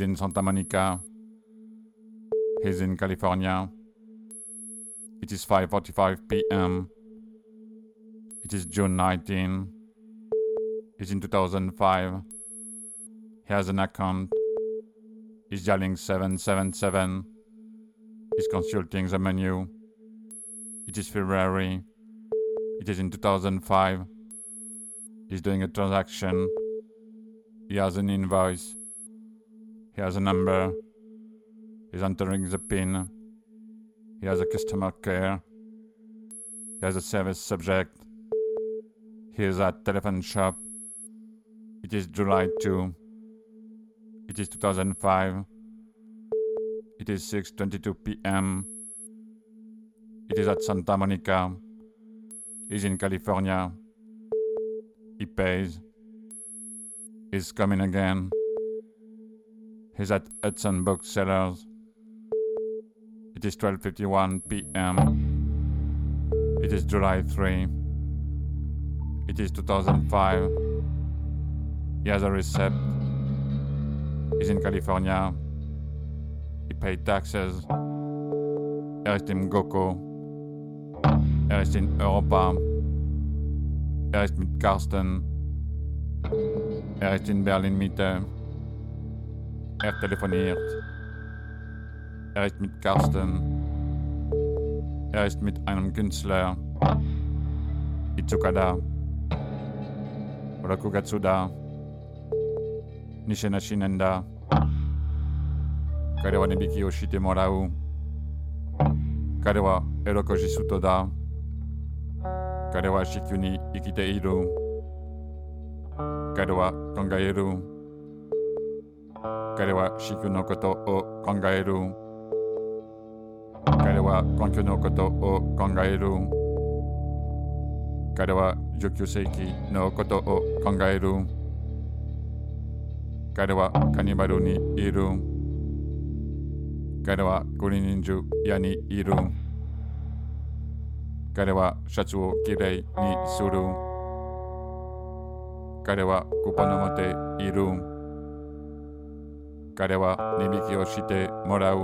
He's in Santa Monica. He's in California. It is 5:45 p.m. It is June 19. He's in 2005. He has an account. He's dialing 777. He's consulting the menu. It is February. It is in 2005. He's doing a transaction. He has an invoice. He has a number. He's entering the PIN. He has a customer care. He has a service subject. He is at telephone shop. It is July 2. It is 2005. It is 6:22 p.m. It is at Santa Monica. He's in California. He pays. He's coming again. He's at Hudson Booksellers. It is 12:51 p.m. It is July 3. It is 2005. He has a receipt. He's in California. He paid taxes. Er ist im Goko. Ist in Europa. Er ist mit Carsten. Er ist in Berlin Mitte. Er telefoniert. Er ist mit Carsten. Er ist mit einem Künstler. Itsukada. Oder Kugatsuda. Nishina Shinenda. Karewa Nebiki Yoshite shite morau. Karewa Erokoji Sutoda. Karewa Shikuni ikite iru. Karewa Tongaeru. 彼は地球に生きている。彼は考える。彼は地球のことを考える。彼は環境のことを考える。彼は19世紀のことを考える。彼はカニバルにいる。彼はクリーニング屋にいる。彼はシャツをきれいにする。彼はクポのもている。彼は値引きをしてもらう。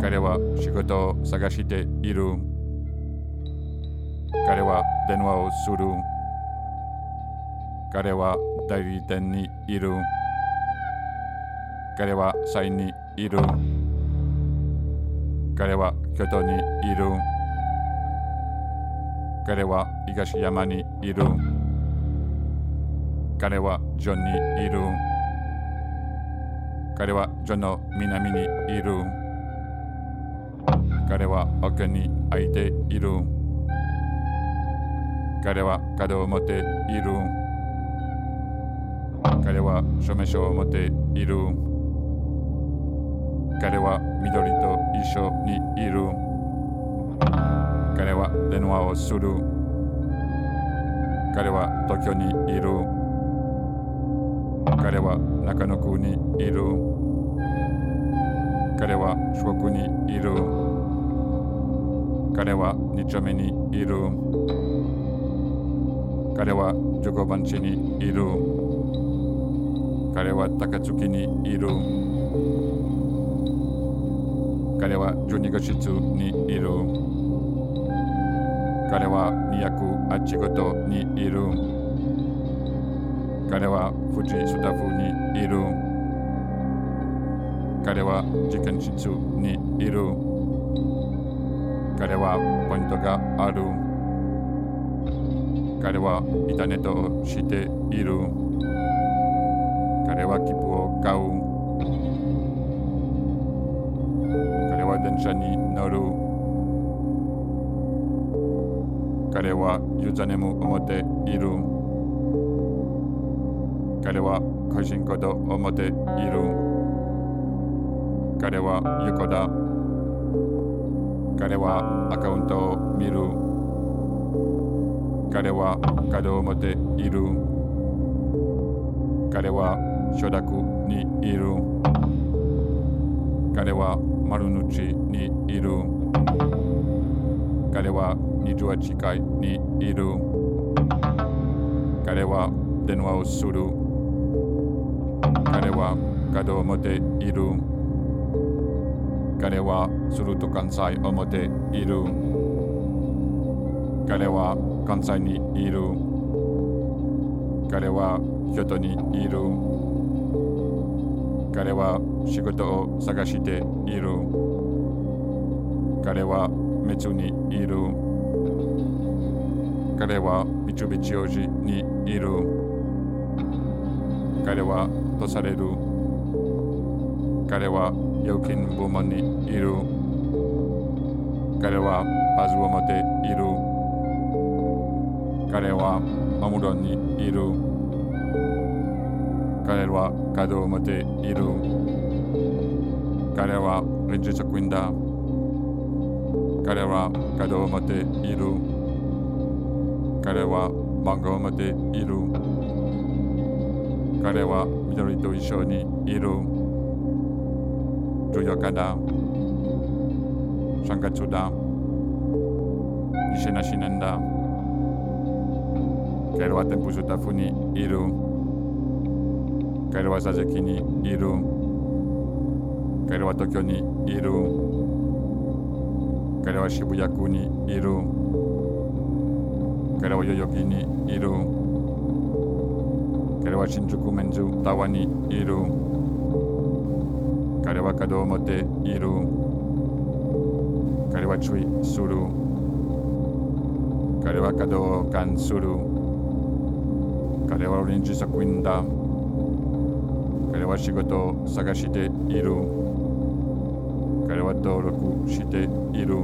彼は仕事を探している。彼は電話をする。彼は代理店にいる。彼はサインにいる。彼は京都にいる。彼は東山にいる。彼はジョンにいる。彼はジョの南にいる。彼は奥に開いている。彼は角を持っている。彼は証明書を持っている。彼は緑と一緒にいる。彼は電話をする。彼は東京にいる。彼は中野区にいる。彼は四国にいる。彼は二丁目にいる。彼は15番地にいる。彼は高槻にいる。彼は12号室にいる。彼は208ごとにいる。彼は富士スタッフにいる。彼は事件室にいる。彼はポイントがある。彼はインターネットをしている。彼は切符を買う。彼は電車に乗る。彼はユーザーネームを持っている。彼は会心コードを持っている。彼は横だ。彼はアカウントを見る。彼はカードを持っている。彼は承諾にいる。彼は丸の内にいる。彼は28階にいる。彼は電話をする。彼は角を持っている。彼はすると関西を持っている。彼は関西にいる。彼は京都にいる。彼は仕事を探している。彼は別にいる。彼は三菱王子にいる。彼はとされる。彼は預金部門にいる。彼はパズを持っている。彼はマムロンにいる。彼は角を持っている。彼は臨時職員だ。彼は角を持っている。彼は漫画を持っている。彼は緑と一緒にいる。14日だ。3月だ。2007年だ。彼は店舗スタッフにいる。彼は座席にいる。彼は東京にいる。彼は渋谷区にいる。彼は代々木にいる。彼は新宿メンズタワーにいる。彼は角を持っている。彼は注意する。彼は角を感する。彼は臨時職員だ。彼は仕事を探している。彼は登録している。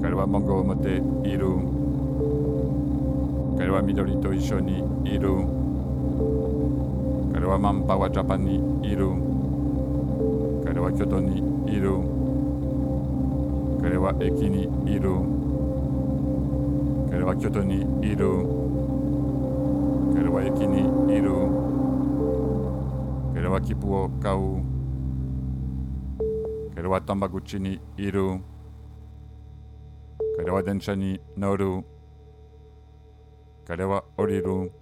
彼は文句を持っている。彼は緑と一緒にいる。彼はマンパワジャパンにいる。彼は京都にいる。彼は駅にいる。彼は京都にいる。彼は駅にいる。彼は切符を買う。彼はタンバ口にいる。彼は電車に乗る。彼は降りる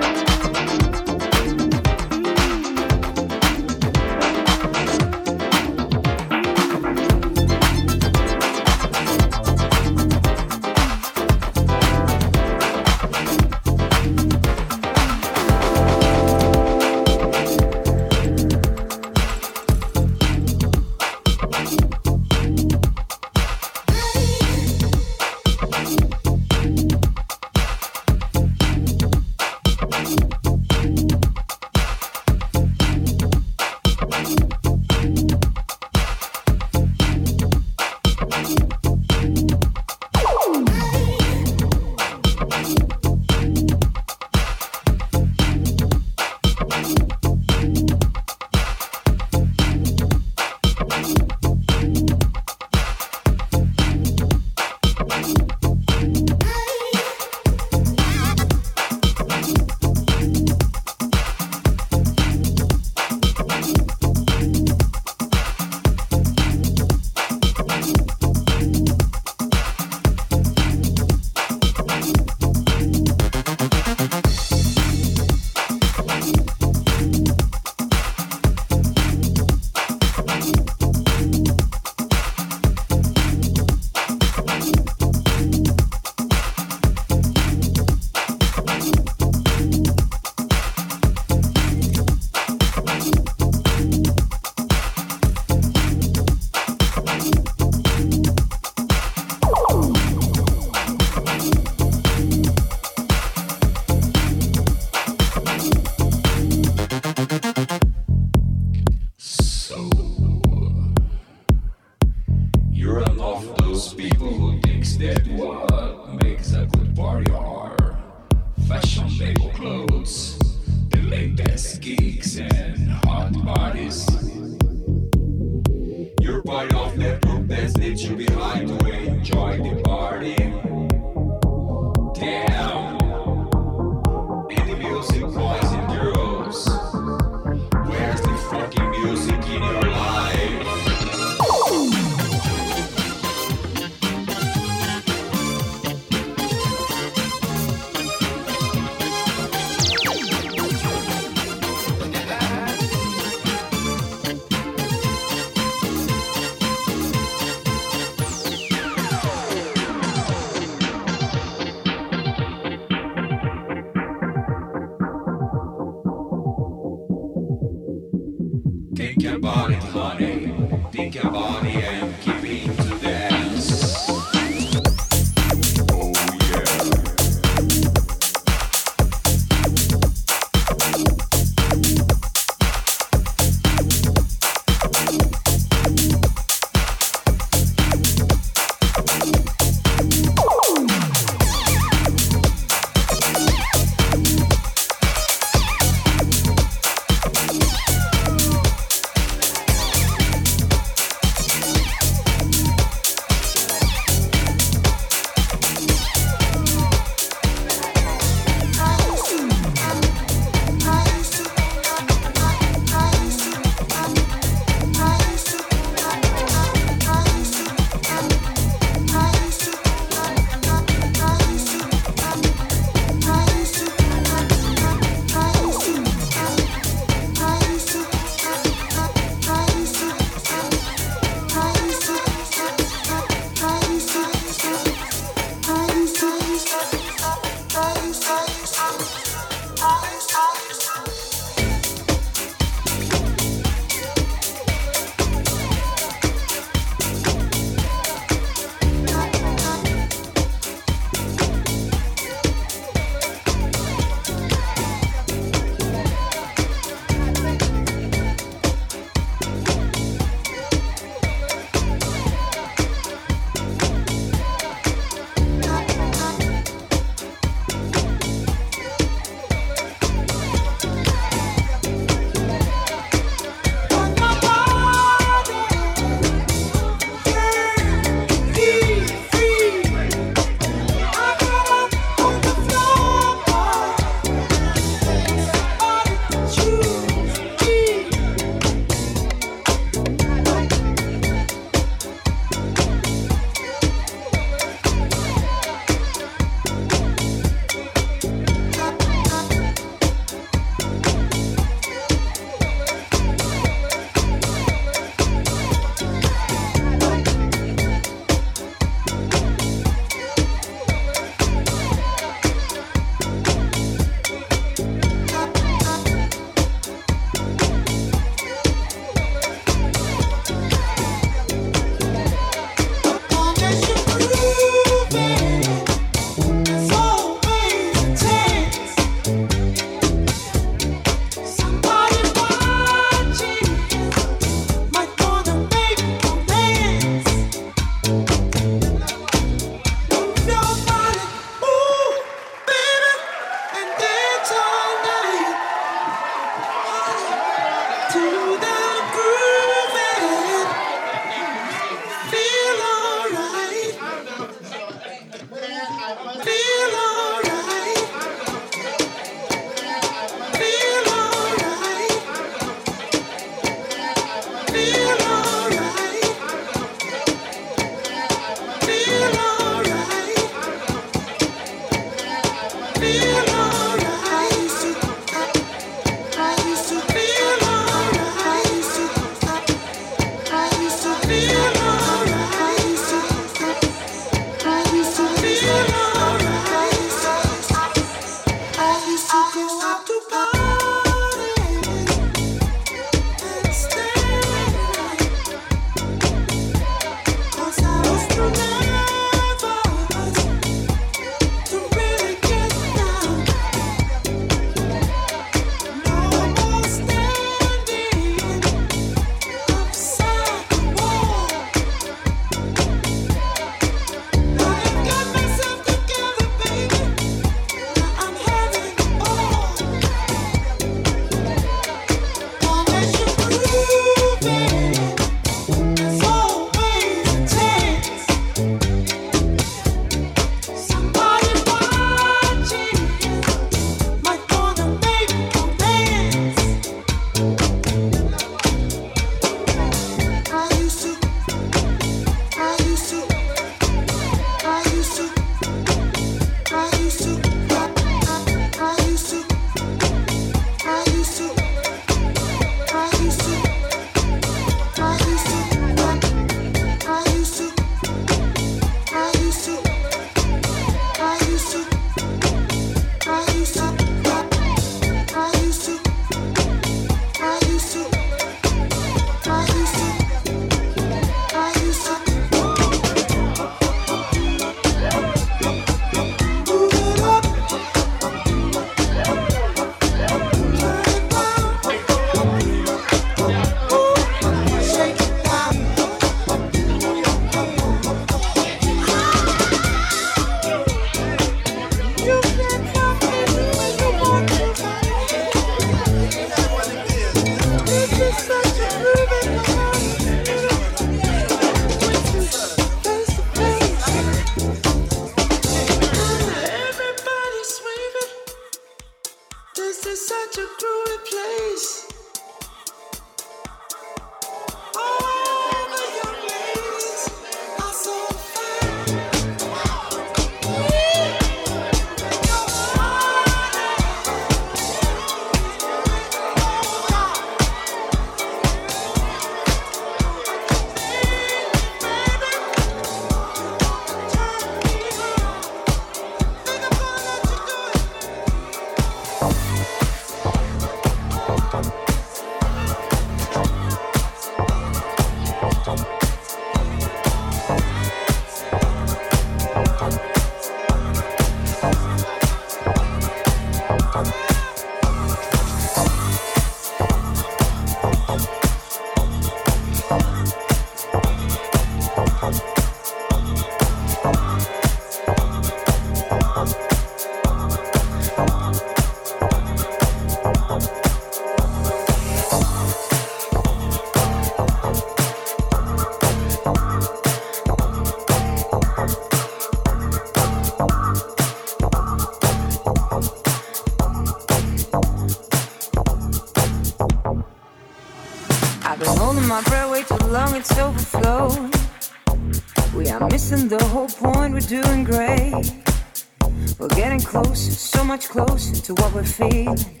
we're feeling.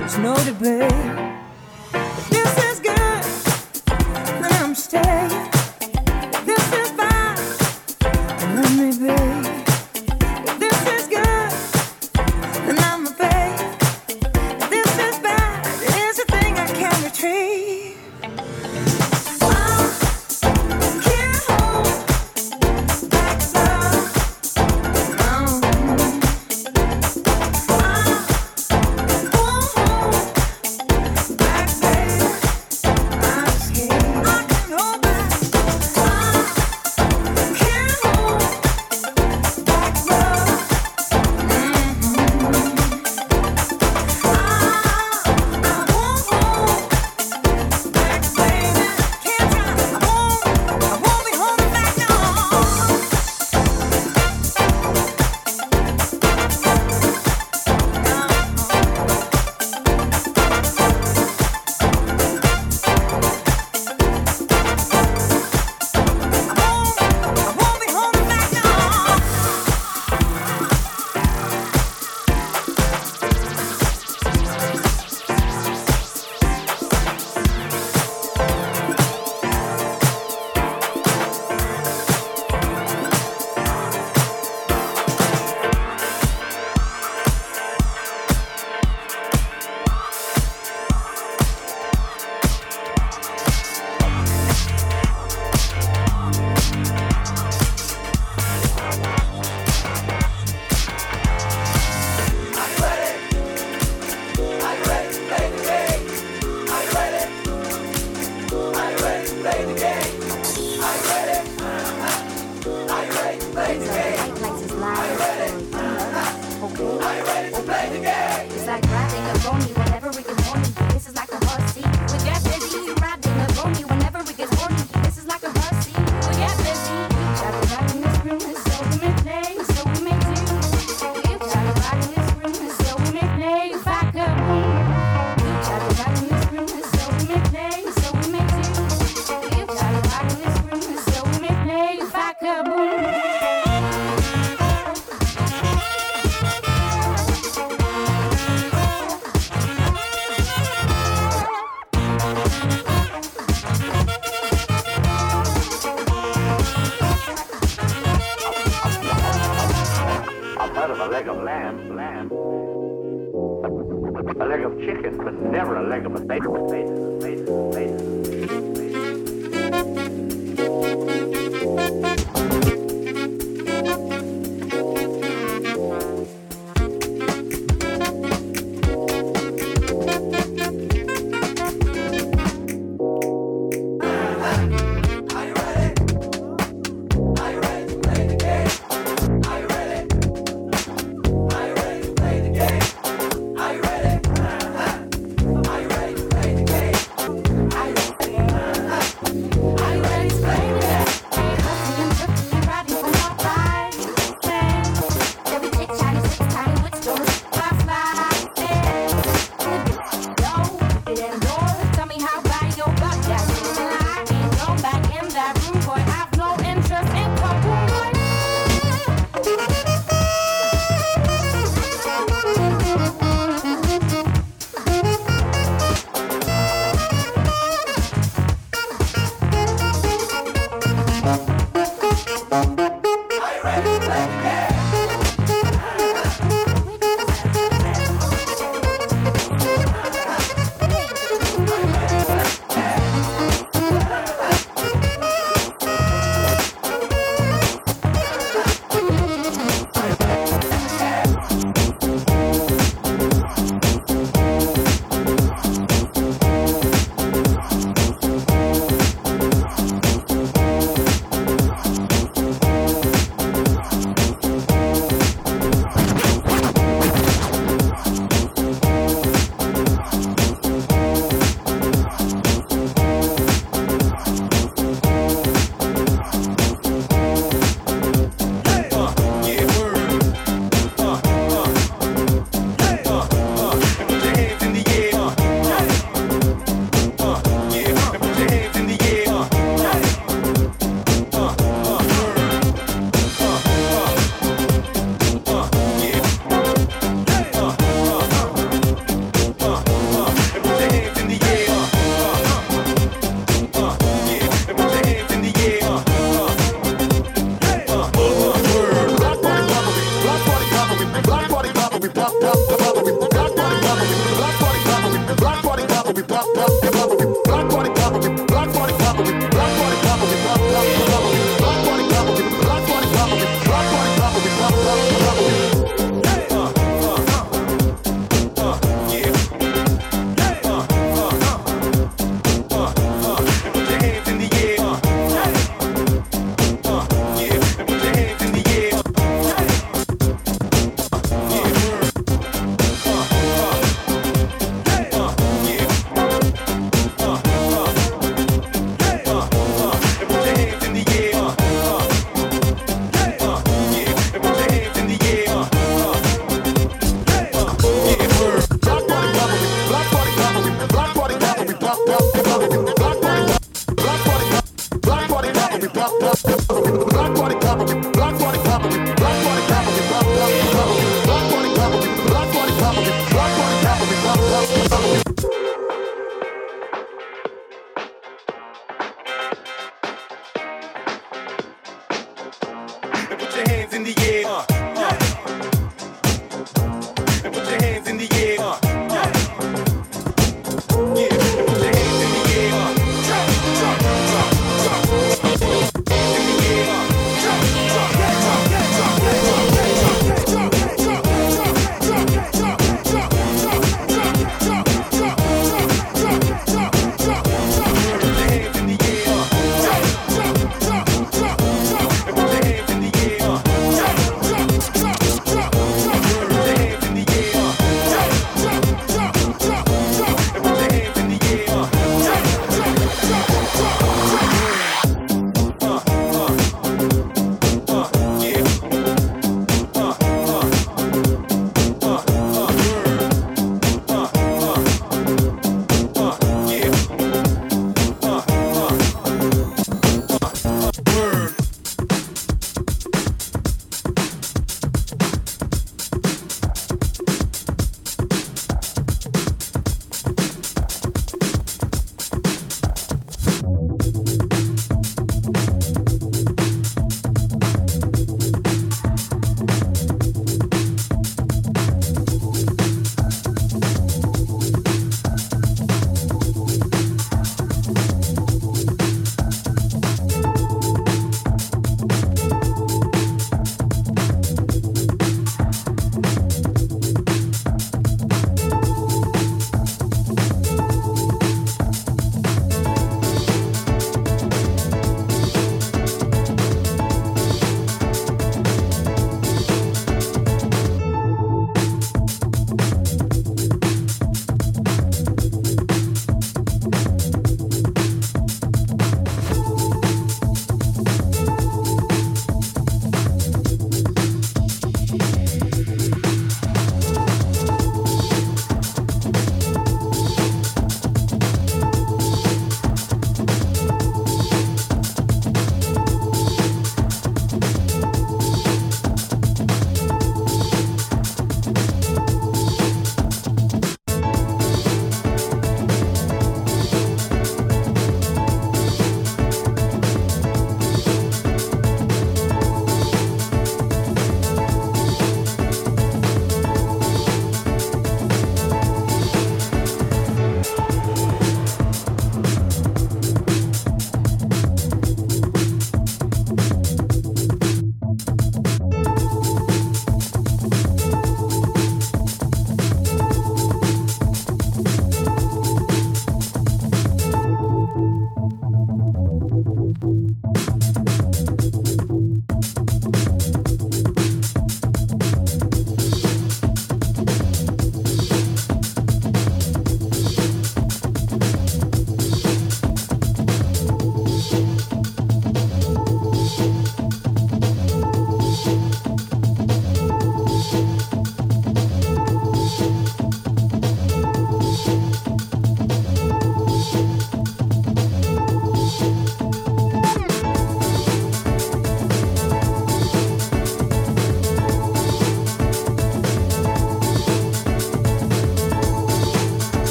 There's no debate.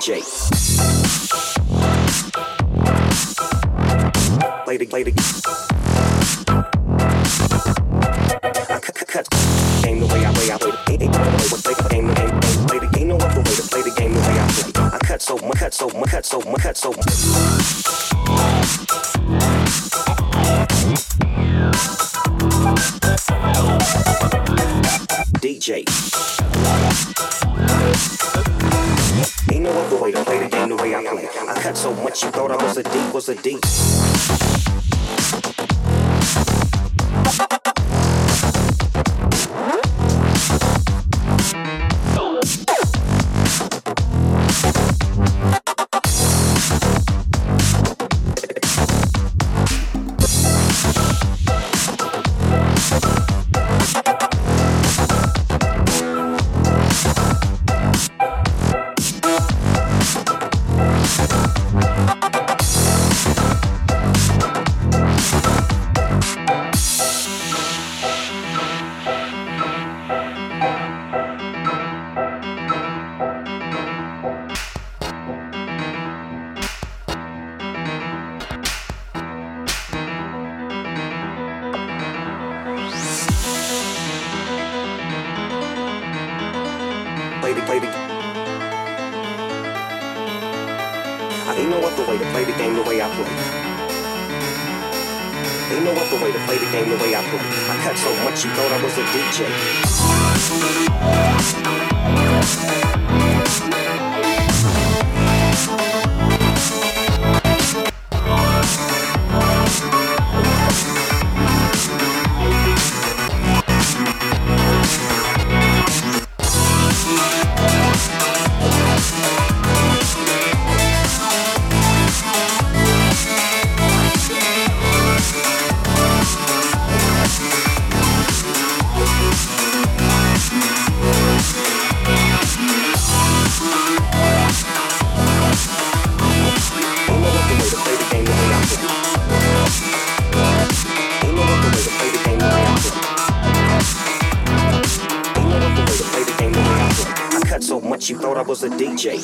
DJ. Play the play the I cut game the way I way I play. Ain't no way play the game the game game play the ain't no other way to play the game the way I play. I cut so much cut so much cut so much cut so much. You thought I was a D, was a D. DJ.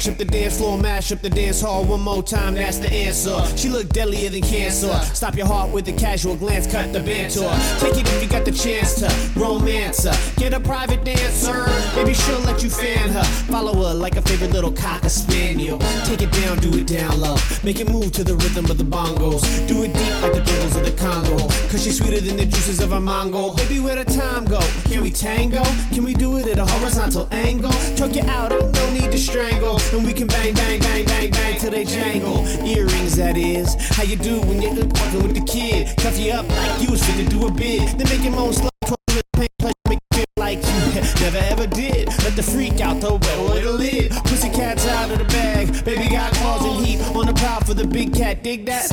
Scratch up the dance floor, mash up the dance hall one more time. That's the answer. She look deadlier than cancer. Stop your heart with a casual glance, cut the banter. Take it if you got the chance to romance her. Get a private dancer, maybe she'll let you fan her. Follow her like a favorite little cocker spaniel. Take it down, do it down low. Make it move to the rhythm of the bongos. Do it deep like the jungles of the Congo. Cause she's sweeter than the juices of a mango. Baby, where the time go? Can we tango? Can we do it at a horizontal angle? Choke you out, strangle. And we can bang, bang, bang, bang, bang till they jangle. Earrings, that is. How you do when you're walking with the kid? Cuff you up like you was fit to do a bid. Then make it more slow. twirl pain, pleasure, make it feel like you never ever did. Let the freak out the way the lid. Pussy cats out of the bag. Baby got claws and heat on the prowl for the big cat. Dig that?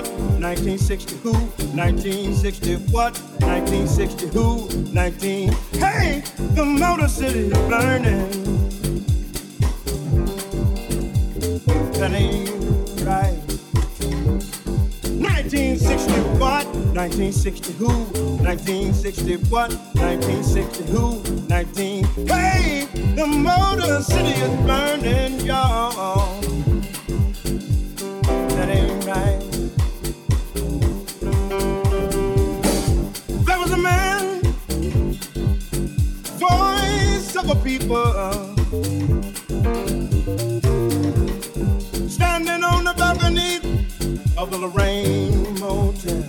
1960 who? 1960 what? 1960 who? 19. Hey, the Motor City is burning. That ain't right. 1960 what? 1960 who? 1960 what? 1960 who? 19. Hey, the Motor City is burning, y'all. That ain't right. People, standing on the balcony of the Lorraine Motel.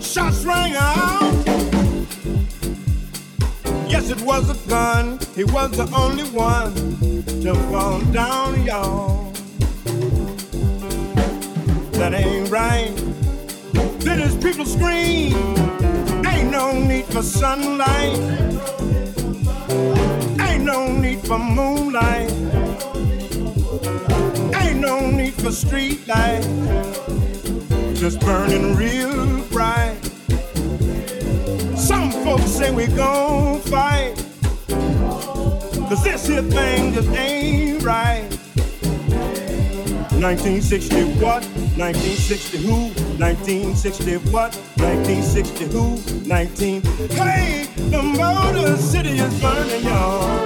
Shots rang out. Yes, it was a gun. He was the only one to fall down, y'all. That ain't right. Then his people scream. Ain't no need for sunlight. Ain't no need for moonlight. Ain't no need for street light. Just burning real bright. Some folks say we gon' fight. Cause this here thing just ain't right. 1960 what? 1960 who? 1960 what? 1960 who? 19. Hey, the Motor City is burning, y'all.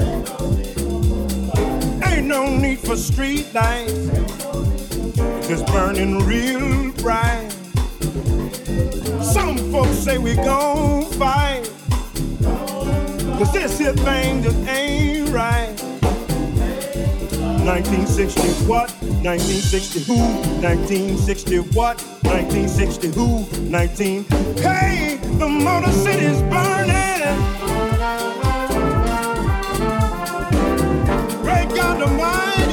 Ain't no need for street lights. Just burning real bright. Some folks say we gon' fight. Cause this here thing just ain't right. 1960 what? 1960 who? 1960 what? 1960 who? 19. Hey, the Motor City's burning. Great God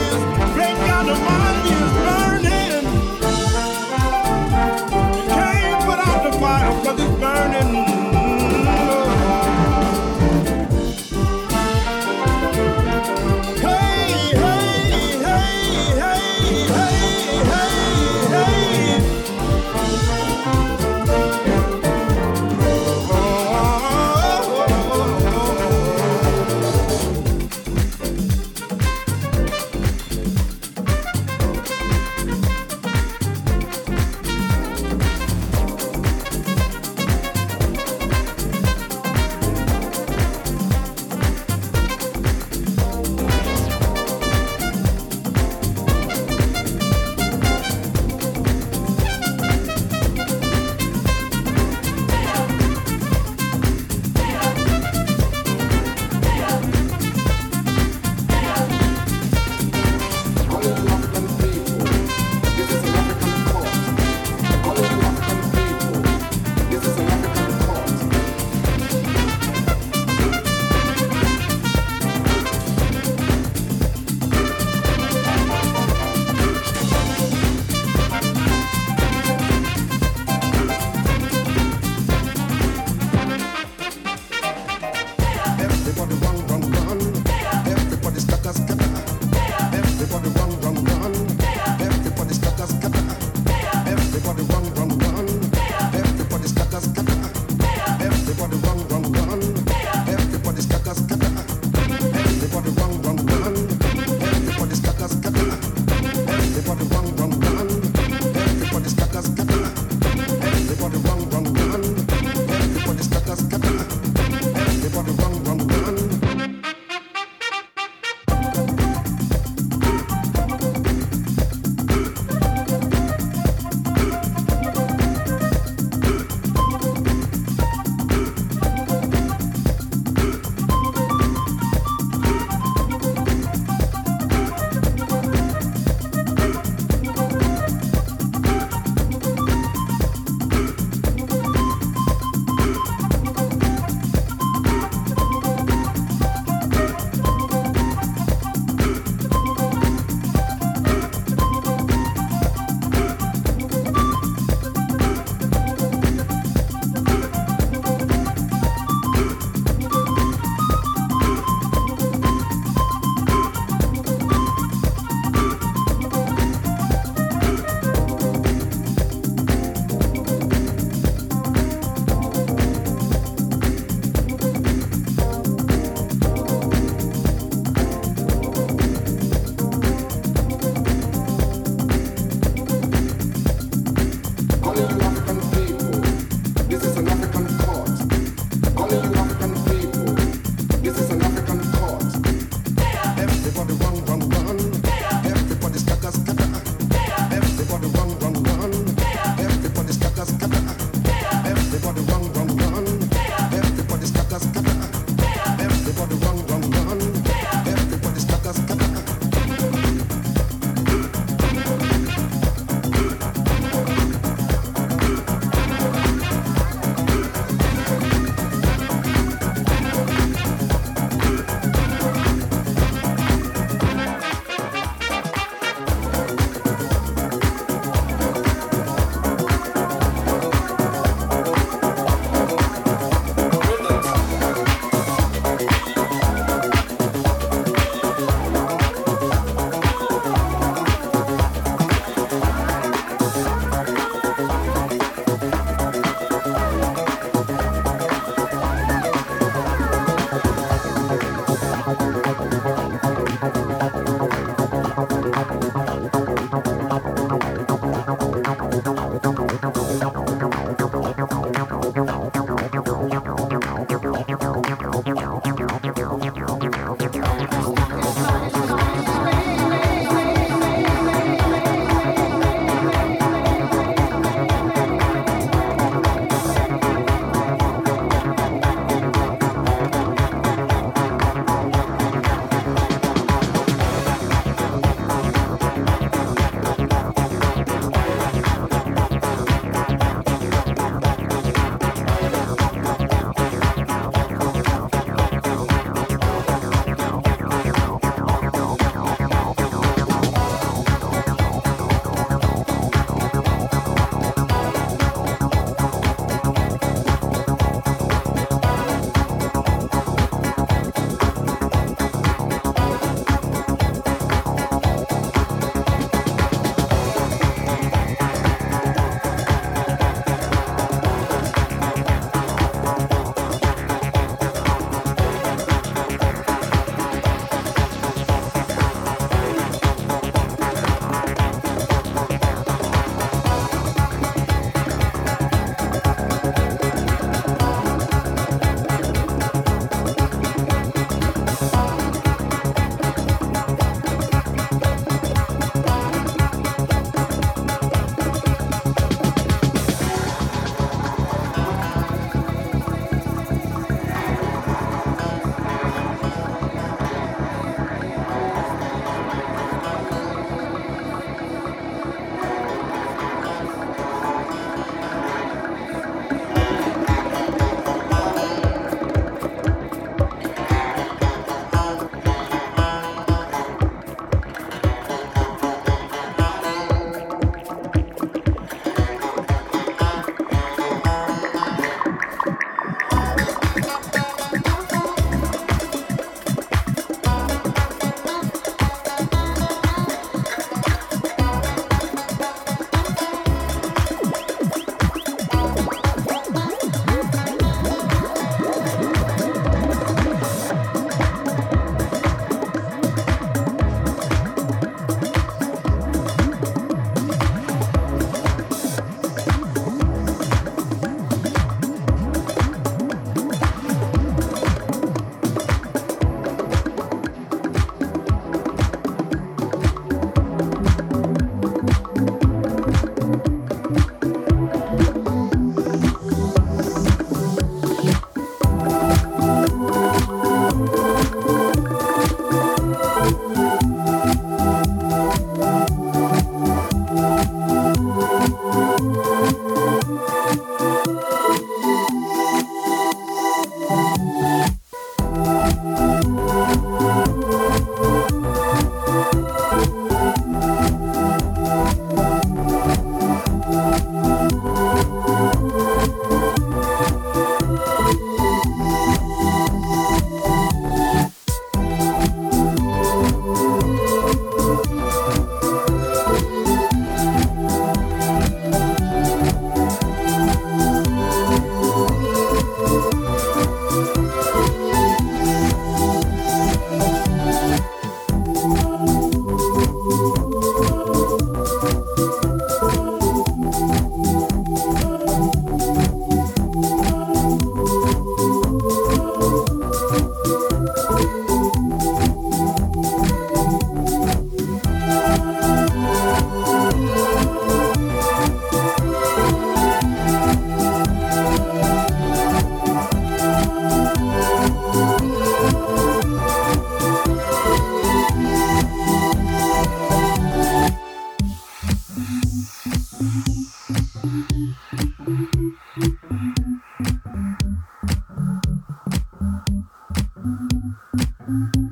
Música